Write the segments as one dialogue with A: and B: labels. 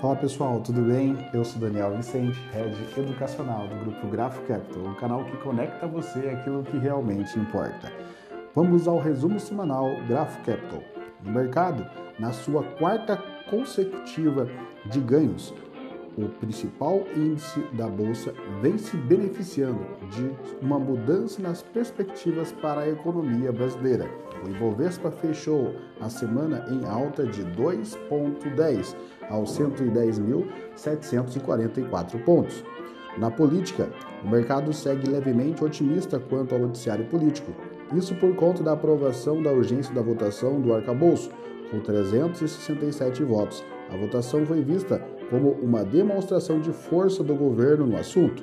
A: Fala pessoal, tudo bem? Eu sou Daniel Vicente, Head Educacional do Grupo Grafo Capital, um canal que conecta você àquilo que realmente importa. Vamos ao resumo semanal Grafo Capital. No mercado, na sua quarta consecutiva de ganhos, o principal índice da bolsa vem se beneficiando de uma mudança nas perspectivas para a economia brasileira. O Ibovespa fechou a semana em alta de 2,10 aos 110.744 pontos. Na política, o mercado segue levemente otimista quanto ao noticiário político. Isso por conta da aprovação da urgência da votação do arcabouço, com 367 votos. A votação foi vista como uma demonstração de força do governo no assunto.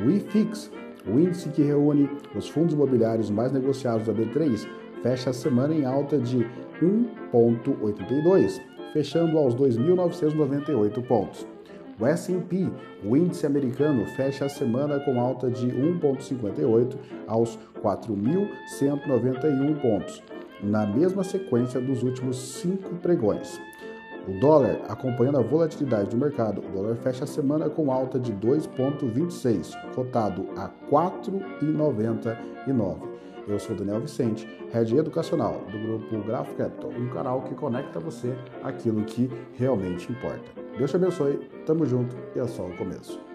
A: O IFIX, o índice que reúne os fundos imobiliários mais negociados da B3, fecha a semana em alta de 1,82, fechando aos 2.998 pontos. O S&P, o índice americano, fecha a semana com alta de 1,58 aos 4.191 pontos, na mesma sequência dos últimos cinco pregões. O dólar, acompanhando a volatilidade do mercado, o dólar fecha a semana com alta de 2,26, cotado a 4,99. Eu sou Daniel Vicente, Head Educacional do grupo Graph Capital, um canal que conecta você aquilo que realmente importa. Deus te abençoe, tamo junto e é só o começo.